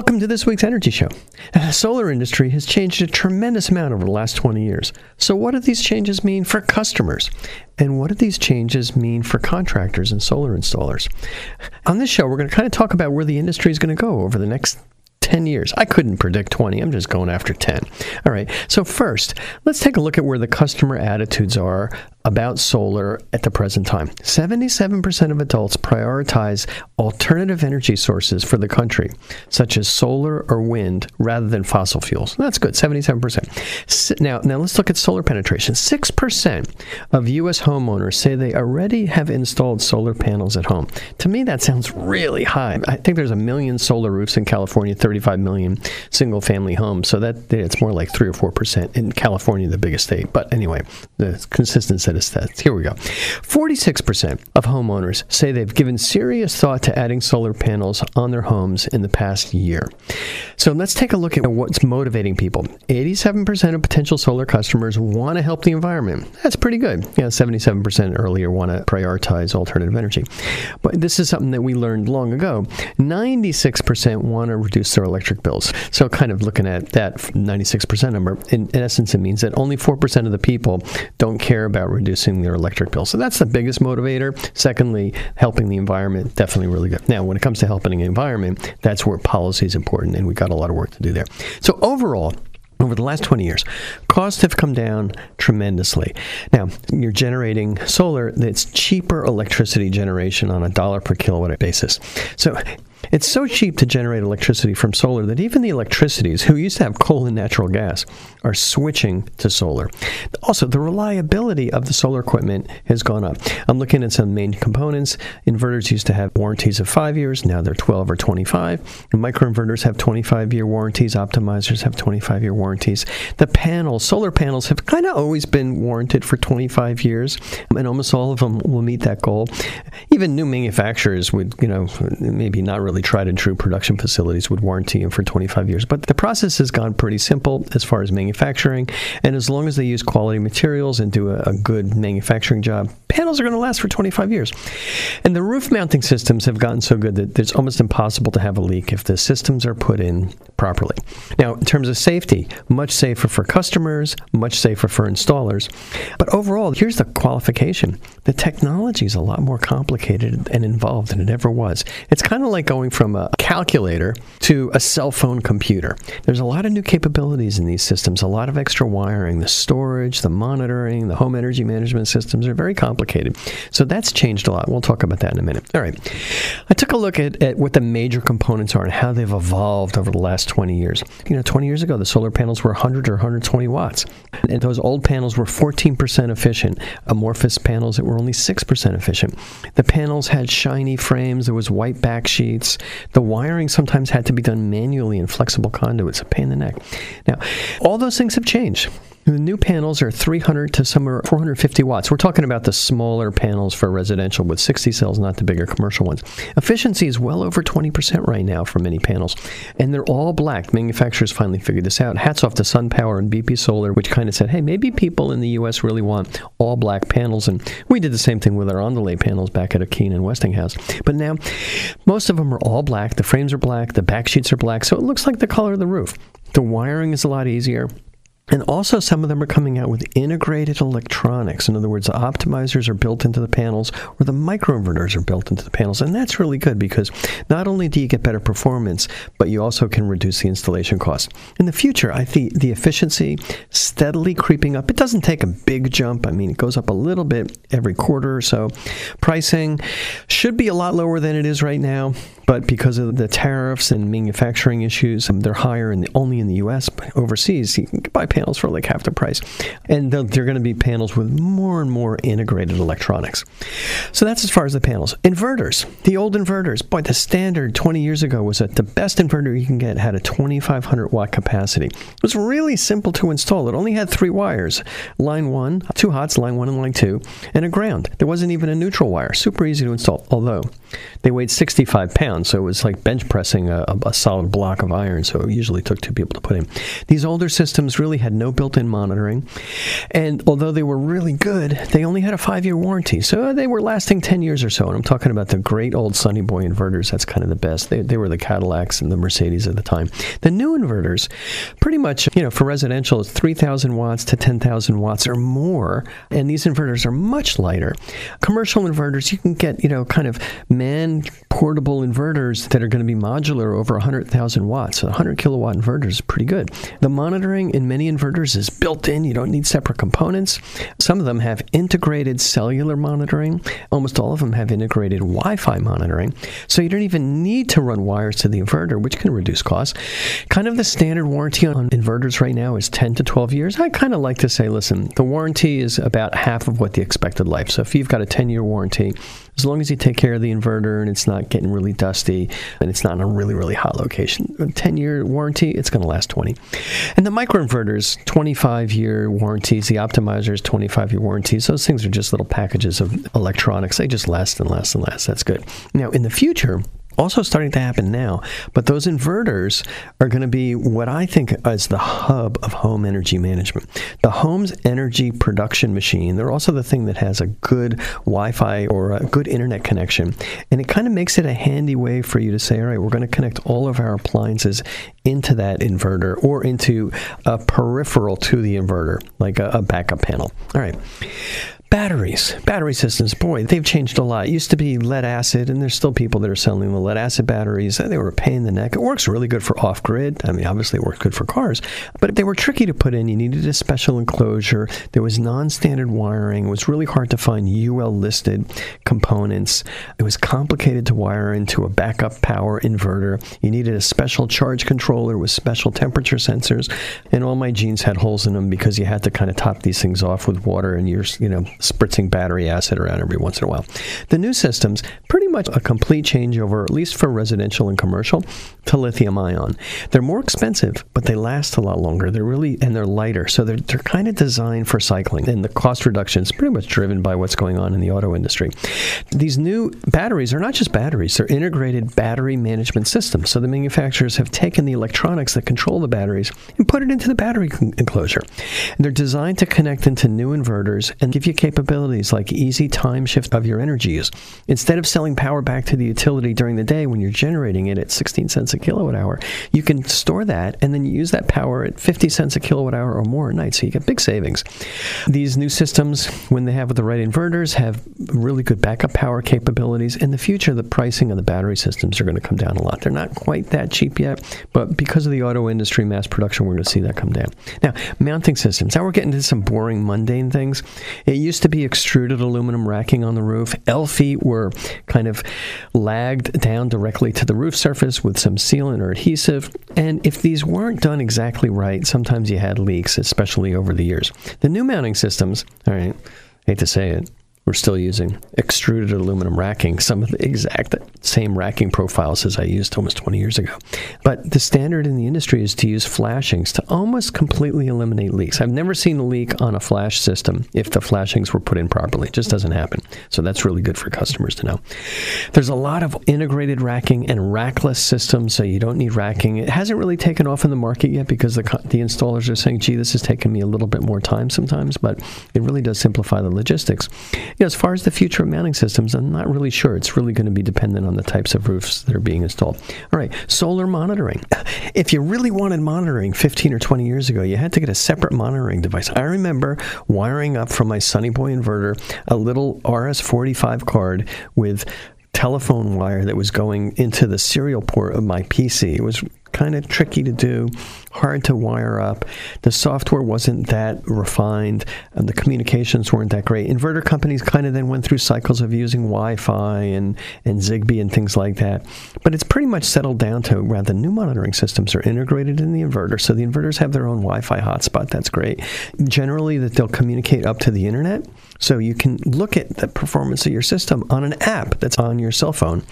Welcome to this week's Energy Show. The solar industry has changed a tremendous amount over the last 20 years. So, what do these changes mean for customers? And what do these changes mean for contractors and solar installers? On this show, we're going to kind of talk about where the industry is going to go over the next 10 years. I couldn't predict 20. I'm just going after 10. All right. So, first, let's take a look at where the customer attitudes are about solar at the present time. 77% of adults prioritize alternative energy sources for the country, such as solar or wind, rather than fossil fuels. That's good, 77%. Now, now let's look at solar penetration. 6% of U.S. homeowners say they already have installed solar panels at home. To me, that sounds really high. I think there's a million solar roofs in California, 35 million single family homes. So that it's more like 3 or 4% in California, the biggest state. But anyway, the of stats. Here we go. 46% of homeowners say they've given serious thought to adding solar panels on their homes in the past year. So let's take a look at what's motivating people. 87% of potential solar customers want to help the environment. That's pretty good. Yeah, 77% earlier want to prioritize alternative energy. But this is something that we learned long ago. 96% want to reduce their electric bills. So kind of looking at that 96% number, in, in essence, it means that only 4% of the people don't care about reducing their electric bill. So that's the biggest motivator. Secondly, helping the environment, definitely really good. Now, when it comes to helping the environment, that's where policy is important, and we've got a lot of work to do there. So overall, over the last 20 years, costs have come down tremendously. Now, you're generating solar that's cheaper electricity generation on a dollar per kilowatt basis. So it's so cheap to generate electricity from solar that even the electricities, who used to have coal and natural gas, are switching to solar. Also, the reliability of the solar equipment has gone up. I'm looking at some main components. Inverters used to have warranties of five years, now they're 12 or 25. Microinverters have 25 year warranties, optimizers have 25 year warranties. The panels, solar panels, have kind of always been warranted for 25 years, and almost all of them will meet that goal. Even new manufacturers would, you know, maybe not really tried and true production facilities would warranty them for 25 years. But the process has gone pretty simple as far as manufacturing, and as long as they use quality materials and do a, a good manufacturing job, panels are going to last for 25 years. And the roof mounting systems have gotten so good that it's almost impossible to have a leak if the systems are put in properly. Now, in terms of safety, much safer for customers, much safer for installers. But overall, here's the qualification the technology is a lot more complicated and involved than it ever was. It's kind of like going from a calculator to a cell phone computer. There's a lot of new capabilities in these systems, a lot of extra wiring, the storage, the monitoring, the home energy management systems are very complicated. So that's changed a lot. We'll talk about that in a minute. All right. I took a look at, at what the major components are and how they've evolved over the last 20 years. You know, 20 years ago, the solar panels were 100 or 120 watts. And those old panels were 14% efficient. Amorphous panels that were only 6% efficient. The panels had shiny frames, there was white back sheets the wiring sometimes had to be done manually in flexible conduits, a pain in the neck. Now, all those things have changed. The new panels are 300 to somewhere 450 watts. We're talking about the smaller panels for residential with 60 cells, not the bigger commercial ones. Efficiency is well over 20% right now for many panels, and they're all black. Manufacturers finally figured this out. Hats off to SunPower and BP Solar, which kind of said, hey, maybe people in the U.S. really want all black panels, and we did the same thing with our Andalay panels back at Akeena and Westinghouse. But now, most of them are all black. The frames are black, the back sheets are black, so it looks like the color of the roof. The wiring is a lot easier. And also, some of them are coming out with integrated electronics. In other words, the optimizers are built into the panels or the microinverters are built into the panels. And that's really good because not only do you get better performance, but you also can reduce the installation cost. In the future, I think the efficiency steadily creeping up. It doesn't take a big jump. I mean, it goes up a little bit every quarter or so. Pricing should be a lot lower than it is right now, but because of the tariffs and manufacturing issues, um, they're higher in the, only in the U.S. But overseas, you can buy panels for like half the price. And they're, they're going to be panels with more and more integrated electronics. So that's as far as the panels. Inverters, the old inverters. Boy, the standard 20 years ago was that the best inverter you can get had a 2500 watt capacity. It was really simple to install. It only had three wires line one, two hots, line one and line two, and a ground. There wasn't even a neutral wire. Super easy to install, although they weighed 65 pounds, so it was like bench pressing a, a solid block of iron, so it usually took two people to put in. These older systems really had no built in monitoring. And although they were really good, they only had a five year warranty. So they were lasting 10 years or so. And I'm talking about the great old Sunny Boy inverters. That's kind of the best. They, they were the Cadillacs and the Mercedes at the time. The new inverters, pretty much, you know, for residential, it's 3,000 watts to 10,000 watts or more. And these inverters are much lighter. Commercial inverters, you can get, you know, kind of man portable inverters that are going to be modular over 100,000 watts. So 100 kilowatt inverters is pretty good. The monitoring in many inverters is built in. You don't need separate components. Some of them have integrated cellular monitoring. Almost all of them have integrated Wi Fi monitoring. So you don't even need to run wires to the inverter, which can reduce costs. Kind of the standard warranty on inverters right now is 10 to 12 years. I kind of like to say, listen, the warranty is about half of what the expected life. So if you've got a 10 year warranty, as long as you take care of the inverter and it's not getting really dusty and it's not in a really, really hot location, a 10 year warranty, it's going to last 20. And the microinverters, 25 year warranties, the optimizers, 25 year warranties, those things are just little packages of electronics. They just last and last and last. That's good. Now, in the future, also starting to happen now. But those inverters are going to be what I think is the hub of home energy management. The home's energy production machine, they're also the thing that has a good Wi Fi or a good internet connection. And it kind of makes it a handy way for you to say, all right, we're going to connect all of our appliances into that inverter or into a peripheral to the inverter, like a, a backup panel. All right. Batteries, battery systems, boy, they've changed a lot. It used to be lead acid, and there's still people that are selling the lead acid batteries. They were a pain in the neck. It works really good for off grid. I mean, obviously, it works good for cars, but they were tricky to put in. You needed a special enclosure. There was non standard wiring. It was really hard to find UL listed components. It was complicated to wire into a backup power inverter. You needed a special charge controller with special temperature sensors, and all my jeans had holes in them because you had to kind of top these things off with water and you're, you know, spritzing battery acid around every once in a while. The new systems, pretty much a complete changeover, at least for residential and commercial, to lithium ion. They're more expensive, but they last a lot longer. They're really, and they're lighter. So they're, they're kind of designed for cycling. And the cost reduction is pretty much driven by what's going on in the auto industry. These new batteries are not just batteries, they're integrated battery management systems. So the manufacturers have taken the electronics that control the batteries and put it into the battery enclosure. And they're designed to connect into new inverters and give you capabilities like easy time shift of your energy use. Instead of selling power back to the utility during the day when you're generating it at 16 cents a kilowatt hour, you can store that and then use that power at 50 cents a kilowatt hour or more at night. So you get big savings. These new systems, when they have the right inverters, have really good backup power capabilities. In the future, the pricing of the battery systems are going to come down a lot. They're not quite that cheap yet, but because of the auto industry mass production, we're going to see that come down. Now, mounting systems. Now we're getting to some boring, mundane things. It used used to be extruded aluminum racking on the roof. L feet were kind of lagged down directly to the roof surface with some sealant or adhesive. And if these weren't done exactly right, sometimes you had leaks, especially over the years. The new mounting systems, all right, hate to say it, we're still using extruded aluminum racking, some of the exact same racking profiles as I used almost 20 years ago. But the standard in the industry is to use flashings to almost completely eliminate leaks. I've never seen a leak on a flash system if the flashings were put in properly. It just doesn't happen. So that's really good for customers to know. There's a lot of integrated racking and rackless systems, so you don't need racking. It hasn't really taken off in the market yet because the, the installers are saying, gee, this has taken me a little bit more time sometimes, but it really does simplify the logistics know, as far as the future of mounting systems, I'm not really sure. It's really going to be dependent on the types of roofs that are being installed. All right, solar monitoring. If you really wanted monitoring 15 or 20 years ago, you had to get a separate monitoring device. I remember wiring up from my Sunny Boy inverter a little RS45 card with telephone wire that was going into the serial port of my PC. It was kind of tricky to do, hard to wire up. The software wasn't that refined, and the communications weren't that great. Inverter companies kind of then went through cycles of using Wi-Fi and, and Zigbee and things like that. But it's pretty much settled down to the new monitoring systems are integrated in the inverter, so the inverters have their own Wi-Fi hotspot. That's great. Generally, that they'll communicate up to the internet. So you can look at the performance of your system on an app that's on your cell phone.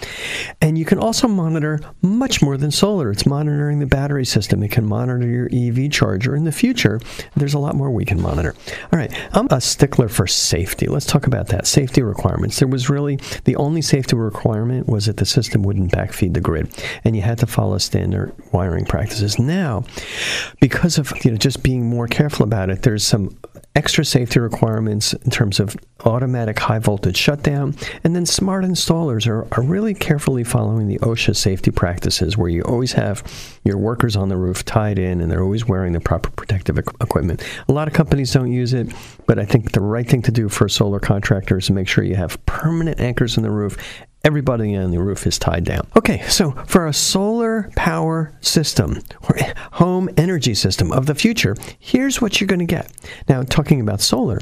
And you can also monitor much more than solar. It's monitoring the battery system, it can monitor your EV charger. In the future, there's a lot more we can monitor. All right, I'm a stickler for safety. Let's talk about that. Safety requirements. There was really the only safety requirement was that the system wouldn't backfeed the grid, and you had to follow standard wiring practices. Now, because of you know just being more careful about it, there's some extra safety requirements in terms of automatic high voltage shutdown, and then smart installers are, are really carefully following the OSHA safety practices where you always have your workers on the roof tied in and they're always wearing the proper protective equipment. A lot of companies don't use it, but I think the right thing to do for a solar contractor is to make sure you have permanent anchors in the roof everybody on the roof is tied down. Okay, so for a solar power system or home energy system of the future, here's what you're going to get. Now, talking about solar,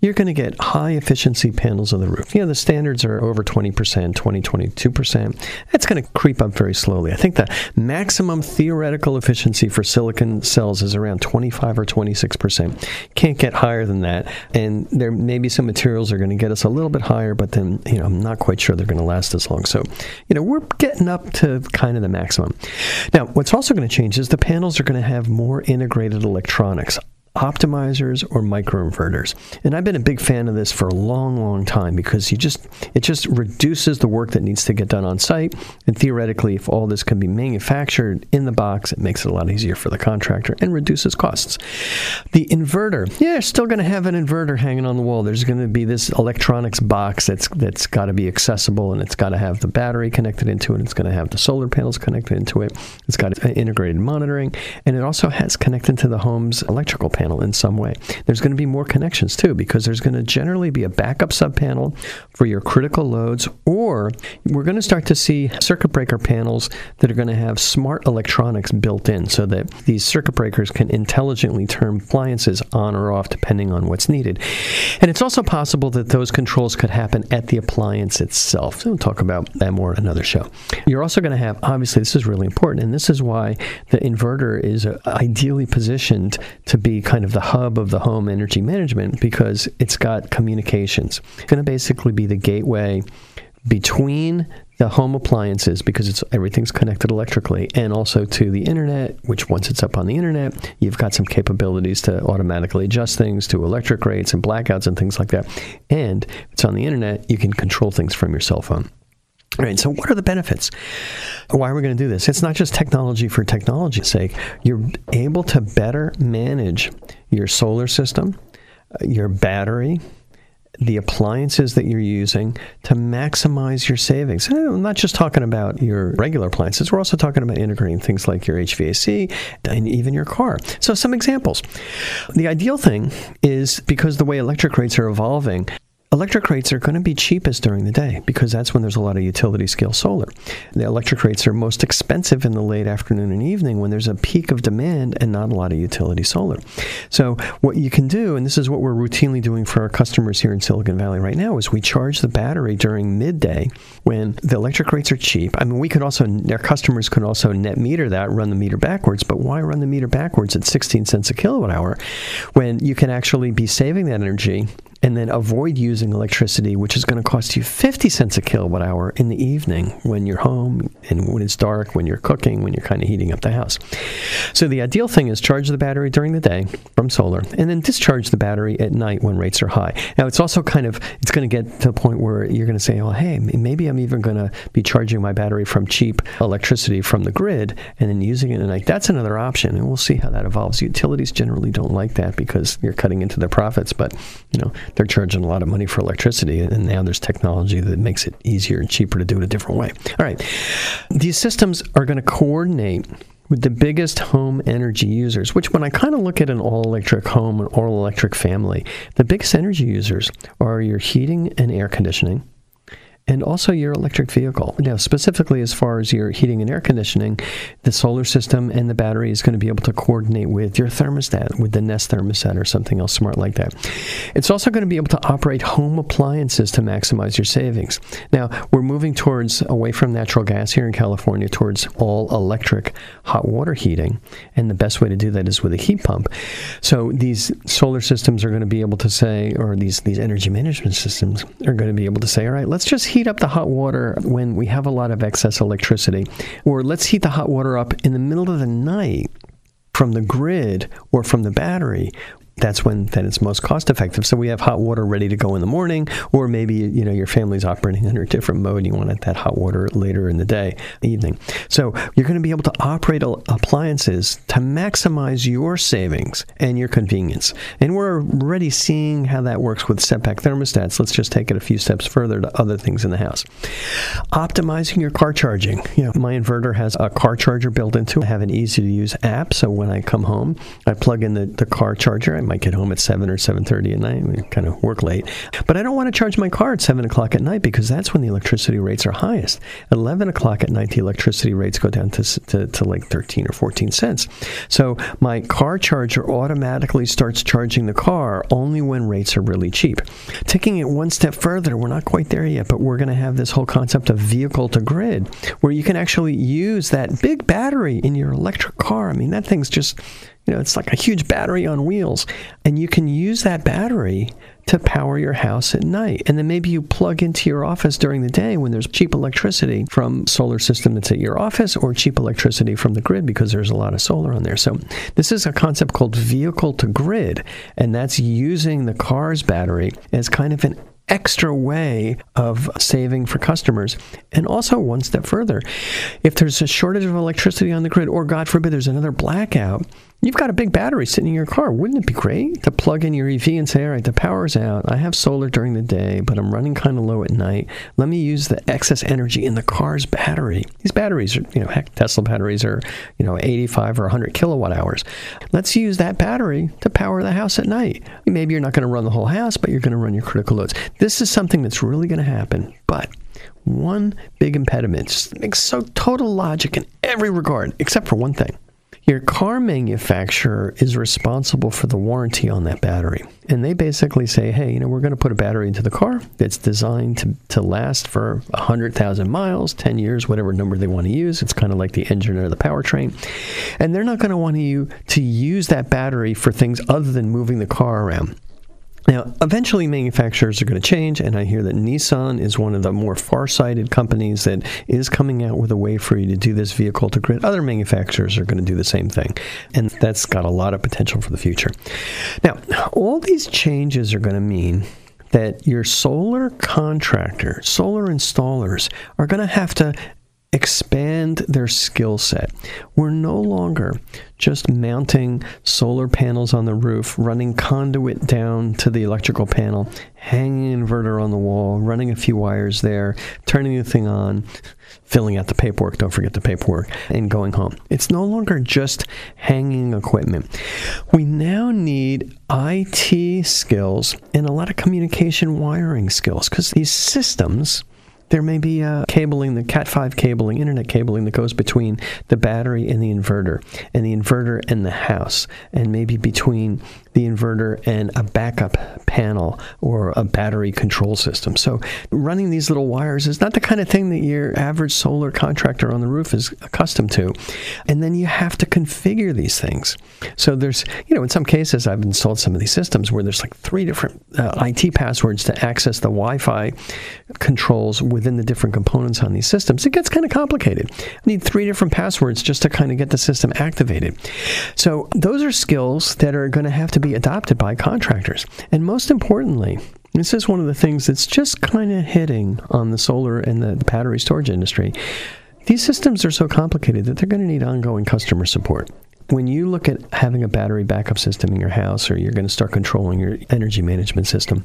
you're going to get high efficiency panels on the roof. You know, the standards are over 20%, 20, 22%. That's going to creep up very slowly. I think the maximum theoretical efficiency for silicon cells is around 25 or 26%. Can't get higher than that. And there may be some materials are going to get us a little bit higher, but then, you know, I'm not quite sure they're going to last last as long. So, you know, we're getting up to kind of the maximum. Now, what's also going to change is the panels are going to have more integrated electronics optimizers or microinverters. And I've been a big fan of this for a long, long time because you just it just reduces the work that needs to get done on site. And theoretically, if all this can be manufactured in the box, it makes it a lot easier for the contractor and reduces costs. The inverter, yeah, still going to have an inverter hanging on the wall. There's going to be this electronics box that's that's got to be accessible and it's got to have the battery connected into it. It's going to have the solar panels connected into it. It's got uh, integrated monitoring, and it also has connected to the home's electrical panel panel in some way. There's going to be more connections too because there's going to generally be a backup subpanel for your critical loads, or we're going to start to see circuit breaker panels that are going to have smart electronics built in so that these circuit breakers can intelligently turn appliances on or off depending on what's needed. And it's also possible that those controls could happen at the appliance itself. So we'll talk about that more in another show. You're also going to have, obviously, this is really important, and this is why the inverter is uh, ideally positioned to be kind kind of the hub of the home energy management because it's got communications. It's going to basically be the gateway between the home appliances because it's everything's connected electrically and also to the internet which once it's up on the internet you've got some capabilities to automatically adjust things to electric rates and blackouts and things like that and if it's on the internet you can control things from your cell phone right, so what are the benefits? Why are we going to do this? It's not just technology for technology's sake. You're able to better manage your solar system, uh, your battery, the appliances that you're using to maximize your savings. And I'm not just talking about your regular appliances, we're also talking about integrating things like your HVAC and even your car. So, some examples. The ideal thing is because the way electric rates are evolving, Electric rates are going to be cheapest during the day because that's when there's a lot of utility scale solar. The electric rates are most expensive in the late afternoon and evening when there's a peak of demand and not a lot of utility solar. So, what you can do, and this is what we're routinely doing for our customers here in Silicon Valley right now, is we charge the battery during midday when the electric rates are cheap. I mean, we could also, our customers could also net meter that, run the meter backwards, but why run the meter backwards at 16 cents a kilowatt hour when you can actually be saving that energy and then avoid using electricity, which is going to cost you 50 cents a kilowatt hour in the evening when you're home and when it's dark, when you're cooking, when you're kind of heating up the house. So the ideal thing is charge the battery during the day from solar and then discharge the battery at night when rates are high. Now it's also kind of it's going to get to the point where you're going to say, "Oh, hey, maybe I'm even going to be charging my battery from cheap electricity from the grid and then using it at night." That's another option, and we'll see how that evolves. Utilities generally don't like that because you're cutting into their profits, but you know, they're charging a lot of money for electricity, and now there's technology that makes it easier and cheaper to do it a different way. All right, these systems are going to coordinate with the biggest home energy users, which when I kind of look at an all electric home, an all electric family, the biggest energy users are your heating and air conditioning and also your electric vehicle. Now, specifically as far as your heating and air conditioning, the solar system and the battery is going to be able to coordinate with your thermostat, with the Nest thermostat or something else smart like that. It's also going to be able to operate home appliances to maximize your savings. Now, we're moving towards away from natural gas here in California towards all electric hot water heating, and the best way to do that is with a heat pump. So these solar systems are going to be able to say, or these these energy management systems are going to be able to say, all right, let's just heat up the hot water when we have a lot of excess electricity, or let's heat the hot water up in the middle of the night from the grid or from the battery that's when then it's most cost effective. So we have hot water ready to go in the morning, or maybe you know your family's operating under a different mode. And you want that hot water later in the day, evening. So you're going to be able to operate appliances to maximize your savings and your convenience. And we're already seeing how that works with setback thermostats. Let's just take it a few steps further to other things in the house. Optimizing your car charging. You know, my inverter has a car charger built into it. I have an easy to use app, so when I come home, I plug in the, the car charger might get home at 7 or 7.30 at night. We kind of work late. But I don't want to charge my car at 7 o'clock at night because that's when the electricity rates are highest. At 11 o'clock at night, the electricity rates go down to, to, to like 13 or 14 cents. So my car charger automatically starts charging the car only when rates are really cheap. Taking it one step further, we're not quite there yet, but we're going to have this whole concept of vehicle to grid where you can actually use that big battery in your electric car. I mean, that thing's just you know, it's like a huge battery on wheels. And you can use that battery to power your house at night. And then maybe you plug into your office during the day when there's cheap electricity from solar system that's at your office or cheap electricity from the grid because there's a lot of solar on there. So this is a concept called vehicle to grid, and that's using the car's battery as kind of an extra way of saving for customers. And also, one step further, if there's a shortage of electricity on the grid, or God forbid there's another blackout, You've got a big battery sitting in your car. Wouldn't it be great to plug in your EV and say, all right, the power's out. I have solar during the day, but I'm running kind of low at night. Let me use the excess energy in the car's battery. These batteries are, you know, heck, Tesla batteries are, you know, 85 or 100 kilowatt hours. Let's use that battery to power the house at night. Maybe you're not going to run the whole house, but you're going to run your critical loads. This is something that's really going to happen. But one big impediment just makes so total logic in every regard, except for one thing your car manufacturer is responsible for the warranty on that battery. And they basically say, hey, you know, we're going to put a battery into the car that's designed to, to last for 100,000 miles, 10 years, whatever number they want to use. It's kind of like the engine or the powertrain. And they're not going to want you to use that battery for things other than moving the car around. Now, eventually, manufacturers are going to change, and I hear that Nissan is one of the more far-sighted companies that is coming out with a way for you to do this vehicle to grid. Other manufacturers are going to do the same thing, and that's got a lot of potential for the future. Now, all these changes are going to mean that your solar contractor, solar installers, are going to have to expand their skill set. We're no longer just mounting solar panels on the roof, running conduit down to the electrical panel, hanging an inverter on the wall, running a few wires there, turning the thing on, filling out the paperwork, don't forget the paperwork, and going home. It's no longer just hanging equipment. We now need IT skills and a lot of communication wiring skills because these systems there may be uh, cabling, the Cat5 cabling, internet cabling that goes between the battery and the inverter, and the inverter and the house, and maybe between the inverter and a backup panel or a battery control system. So running these little wires is not the kind of thing that your average solar contractor on the roof is accustomed to. And then you have to configure these things. So there's, you know, in some cases I've installed some of these systems where there's like three different uh, IT passwords to access the Wi-Fi controls within the different components on these systems. It gets kind of complicated. I need three different passwords just to kind of get the system activated. So those are skills that are going to have to be adopted by contractors. And most importantly, this is one of the things that's just kind of hitting on the solar and the, the battery storage industry. These systems are so complicated that they're going to need ongoing customer support when you look at having a battery backup system in your house or you're going to start controlling your energy management system,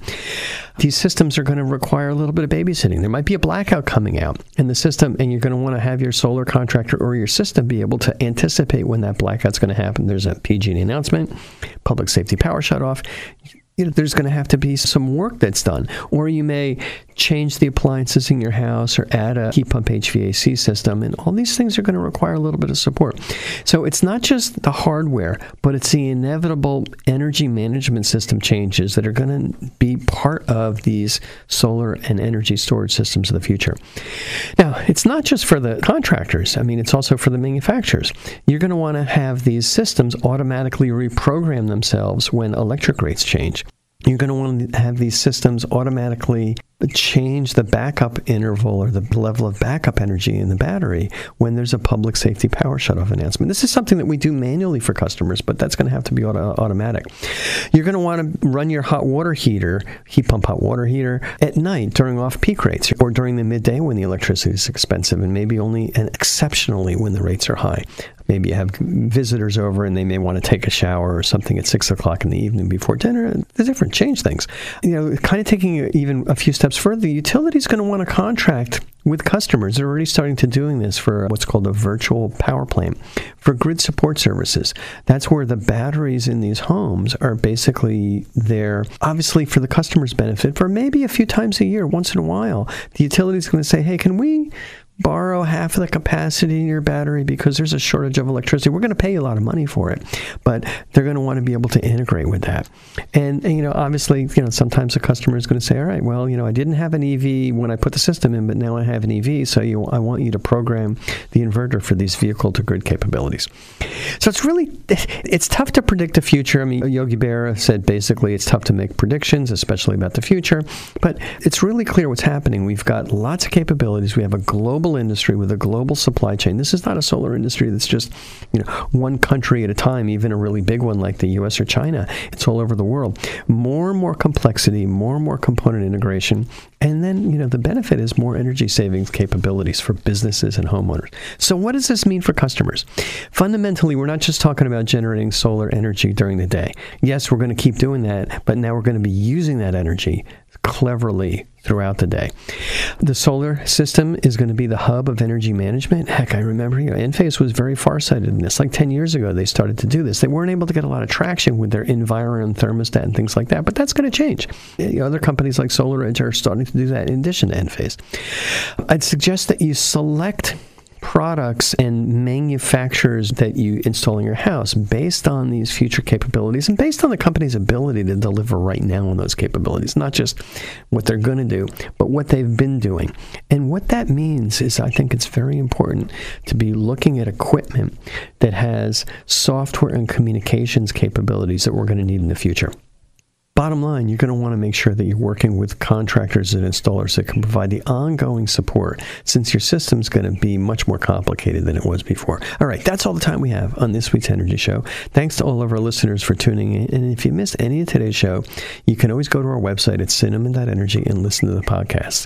these systems are going to require a little bit of babysitting. There might be a blackout coming out in the system, and you're going to want to have your solar contractor or your system be able to anticipate when that blackout's going to happen. There's a PG&E announcement, public safety power shutoff you know, there's going to have to be some work that's done. Or you may change the appliances in your house or add a heat pump HVAC system. And all these things are going to require a little bit of support. So it's not just the hardware, but it's the inevitable energy management system changes that are going to be part of these solar and energy storage systems of the future. Now, it's not just for the contractors, I mean, it's also for the manufacturers. You're going to want to have these systems automatically reprogram themselves when electric rates change. You're going to want to have these systems automatically change the backup interval or the level of backup energy in the battery when there's a public safety power shutoff announcement. This is something that we do manually for customers, but that's going to have to be auto- automatic. You're going to want to run your hot water heater, heat pump hot water heater, at night during off peak rates or during the midday when the electricity is expensive and maybe only and exceptionally when the rates are high. Maybe you have visitors over and they may want to take a shower or something at six o'clock in the evening before dinner. The different change things. You know, kind of taking even a few steps further, the utility is going to want to contract with customers. They're already starting to doing this for what's called a virtual power plant for grid support services. That's where the batteries in these homes are basically there, obviously for the customer's benefit, for maybe a few times a year, once in a while. The utility is going to say, hey, can we borrow half of the capacity in your battery because there's a shortage of electricity. We're going to pay you a lot of money for it, but they're going to want to be able to integrate with that. And, and, you know, obviously, you know, sometimes the customer is going to say, "All right, well, you know, I didn't have an EV when I put the system in, but now I have an EV, so you, I want you to program the inverter for these vehicle to grid capabilities." So it's really it's tough to predict the future. I mean, Yogi Berra said basically it's tough to make predictions, especially about the future, but it's really clear what's happening. We've got lots of capabilities. We have a global industry with a global supply chain. This is not a solar industry that's just, you know, one country at a time, even a really big one like the US or China. It's all over the world. More and more complexity, more and more component integration, and then, you know, the benefit is more energy savings capabilities for businesses and homeowners. So what does this mean for customers? Fundamentally, we're not just talking about generating solar energy during the day. Yes, we're going to keep doing that, but now we're going to be using that energy cleverly throughout the day. The solar system is going to be the hub of energy management. Heck, I remember you know, Enphase was very farsighted in this. Like 10 years ago, they started to do this. They weren't able to get a lot of traction with their Environ thermostat and things like that, but that's going to change. Know, other companies like SolarEdge are starting to do that in addition to Enphase. I'd suggest that you select products and manufacturers that you install in your house based on these future capabilities and based on the company's ability to deliver right now on those capabilities, not just what they're going to do, but what they've been doing. And what that means is I think it's very important to be looking at equipment that has software and communications capabilities that we're going to need in the future. Bottom line, you're going to want to make sure that you're working with contractors and installers that can provide the ongoing support since your system's going to be much more complicated than it was before. All right, that's all the time we have on this week's Energy Show. Thanks to all of our listeners for tuning in. And if you missed any of today's show, you can always go to our website at cinnamon.energy and listen to the podcast.